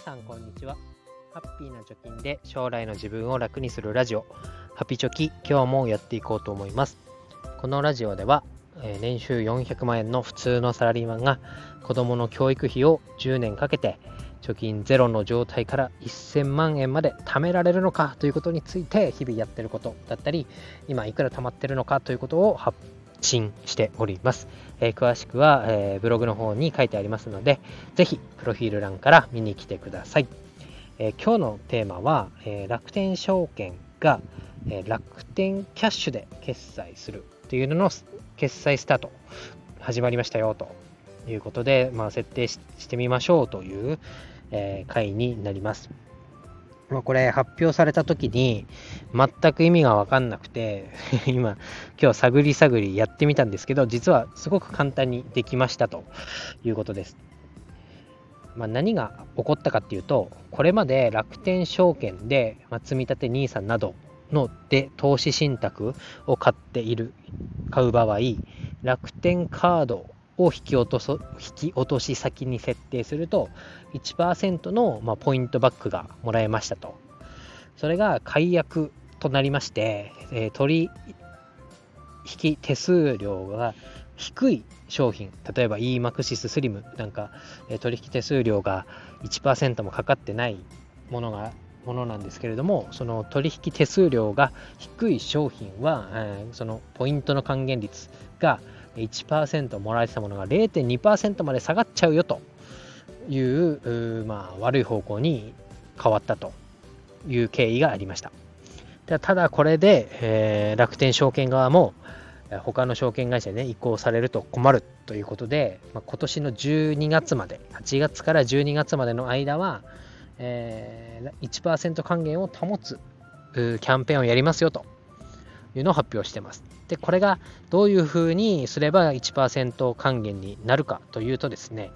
さんこんにちは。ハッピーな貯金で将来の自分を楽にするラジオ。ハピチョキ今日もやっていこうと思います。このラジオでは、えー、年収400万円の普通のサラリーマンが子供の教育費を10年かけて貯金ゼロの状態から1000万円まで貯められるのかということについて日々やってることだったり今いくら貯まってるのかということを発信しております。えー、詳しくは、えー、ブログの方に書いてありますので、ぜひプロフィール欄から見に来てください。えー、今日のテーマは、え楽天証券が、え楽天キャッシュで決済するというのの決済スタート始まりましたよということで、まあ、設定してみましょうという、え回になります。ま、これ発表された時に全く意味が分かんなくて 今今日探り探りやってみたんですけど実はすごく簡単にできましたということです。まあ、何が起こったかっていうとこれまで楽天証券で、まあ、積立 NISA などので投資信託を買っている買う場合楽天カードを引き落とそ引き落とし先に設定すると1%の、まあ、ポイントバックがもらえましたと。それが解約となりまして、えー、取引手数料が低い商品、例えば EMAXIS Slim なんか、えー、取引手数料が1%もかかってないものがものなんですけれども、その取引手数料が低い商品は、えー、そのポイントの還元率が1%もらえてたものが0.2%まで下がっちゃうよという、まあ、悪い方向に変わったという経緯がありました。ただこれで、えー、楽天証券側も他の証券会社で、ね、移行されると困るということで、まあ、今年の12月まで、8月から12月までの間は、えー、1%還元を保つキャンペーンをやりますよというのを発表してます。で、これがどういうふうにすれば1%還元になるかというとですね、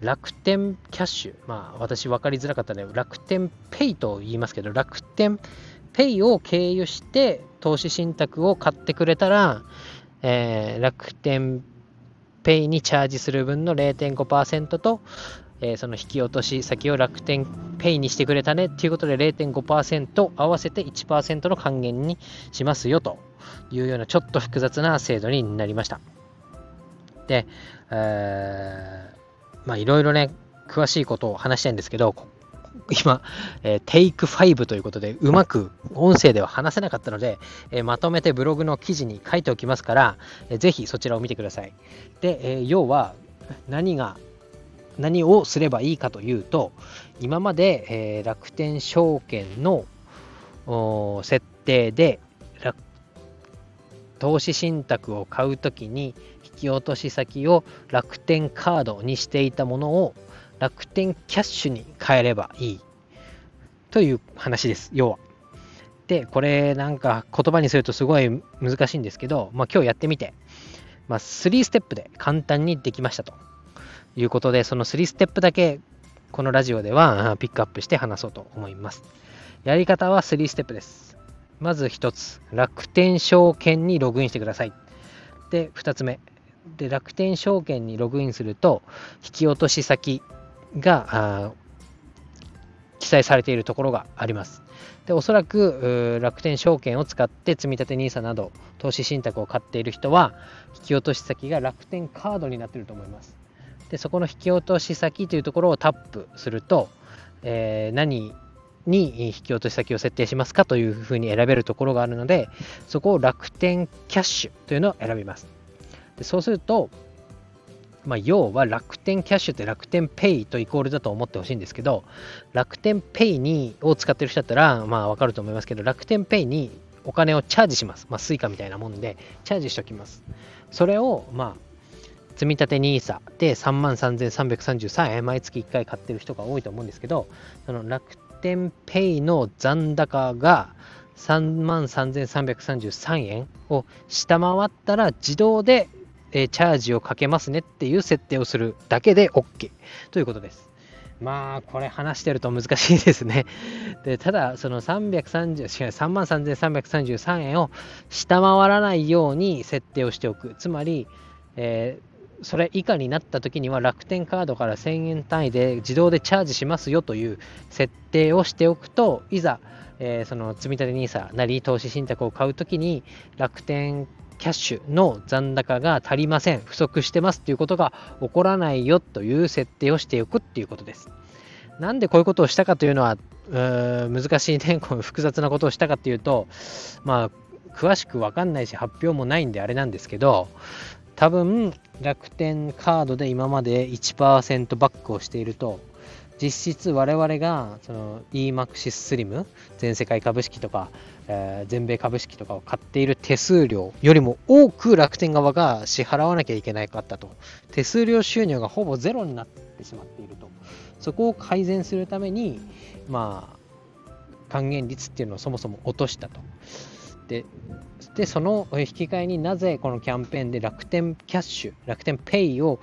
楽天キャッシュ、まあ私分かりづらかったので、楽天ペイと言いますけど、楽天ペイを経由して投資信託を買ってくれたら、えー、楽天ペイにチャージする分の0.5%と、えー、その引き落とし先を楽天ペイにしてくれたねっていうことで0.5%合わせて1%の還元にしますよというようなちょっと複雑な制度になりました。で、えー、まあいろいろね、詳しいことを話したいんですけど、今、えー、テイク5ということで、うまく音声では話せなかったので、えー、まとめてブログの記事に書いておきますから、えー、ぜひそちらを見てください。で、え、要は何が何をすればいいかというと、今まで、えー、楽天証券の設定で投資信託を買うときに引き落とし先を楽天カードにしていたものを楽天キャッシュに変えればいいという話です、要は。で、これなんか言葉にするとすごい難しいんですけど、まあ、今日やってみて、まあ、3ステップで簡単にできましたと。いうことで、その3ステップだけこのラジオでは ピックアップして話そうと思います。やり方は3ステップです。まず1つ、楽天証券にログインしてください。で、2つ目。で、楽天証券にログインすると、引き落とし先が記載されているところがあります。で、おそらく楽天証券を使って積立 NISA など投資信託を買っている人は、引き落とし先が楽天カードになっていると思います。でそこの引き落とし先というところをタップすると、えー、何に引き落とし先を設定しますかというふうに選べるところがあるので、そこを楽天キャッシュというのを選びます。でそうすると、まあ、要は楽天キャッシュって楽天ペイとイコールだと思ってほしいんですけど、楽天ペイにを使ってる人だったら、まあわかると思いますけど、楽天ペイにお金をチャージします。まあ、 Suica みたいなもんで、チャージしておきます。それを、まあ、積立 NISA で3万3333円毎月1回買ってる人が多いと思うんですけど、その楽天ペイの残高が3万3333円を下回ったら自動でえチャージをかけますねっていう設定をするだけで OK ということです。まあ、これ話してると難しいですね。でただ、その330、違う3万3333円を下回らないように設定をしておく。つまり、えそれ以下になった時には楽天カードから1000円単位で自動でチャージしますよという設定をしておくといざ、えー、その積立 NISA なり投資信託を買う時に楽天キャッシュの残高が足りません。不足してますということが起こらないよという設定をしておくっていうことです。なんでこういうことをしたかというのは難しいね。複雑なことをしたかというとまあ詳しく分かんないし発表もないんであれなんですけど多分楽天カードで今まで1%バックをしていると実質我々がその EMAXIS スリム全世界株式とか、えー、全米株式とかを買っている手数料よりも多く楽天側が支払わなきゃいけないかったと。手数料収入がほぼゼロになってしまっていると。そこを改善するためにまあ還元率っていうのをそもそも落としたと。ででその引き換えになぜこのキャンペーンで楽天キャッシュ楽天ペイを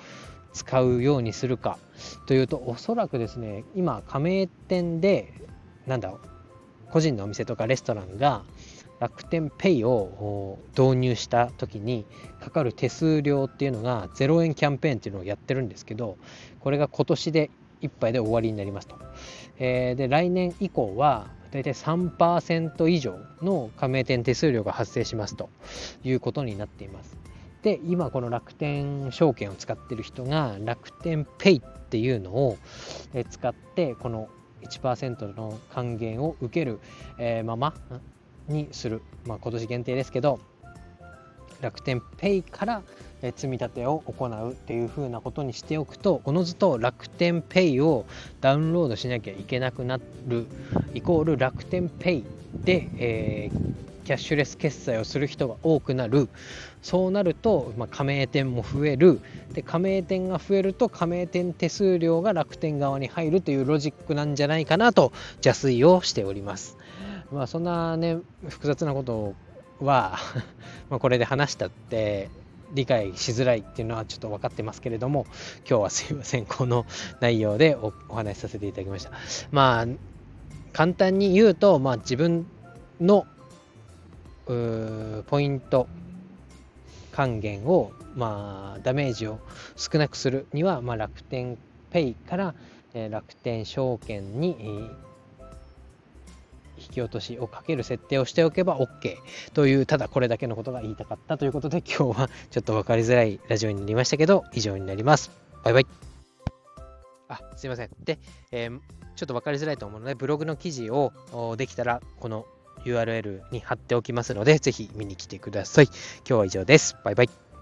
使うようにするかというとおそらくですね今加盟店でなんだ個人のお店とかレストランが楽天ペイを導入した時にかかる手数料っていうのが0円キャンペーンっていうのをやってるんですけどこれが今年でいっぱいで終わりになりますと、えー、で来年以降は大体3%以上の加盟店手数料が発生しますということになっています。で、今この楽天証券を使ってる人が楽天ペイっていうのを使ってこの1%の還元を受ける、えままにする、まあ、今年限定ですけど楽天ペイから積み立てを行うっていう風なことにしておくとおのずと楽天ペイをダウンロードしなきゃいけなくなるイコール楽天ペイで、えー、キャッシュレス決済をする人が多くなる。そうなると、まあ、加盟店も増える。で加盟店が増えると加盟店手数料が楽天側に入るというロジックなんじゃないかなと邪推をしております。まあそんなね複雑なことは まこれで話したって理解しづらいっていうのはちょっと分かってますけれども今日はすいません。この内容でお話しさせていただきました。まあ簡単に言うと、まあ、自分のポイント還元を、まあ、ダメージを少なくするには、まあ、楽天ペイから、え、楽天証券に、えー引き落としをかける設定をしておけば OK という、ただこれだけのことが言いたかったということで、今日はちょっと分かりづらいラジオになりましたけど、以上になります。バイバイ。あ、すいません。で、えー、ちょっと分かりづらいと思うので、ブログの記事をできたら、この URL に貼っておきますので、ぜひ見に来てください。今日は以上です。バイバイ。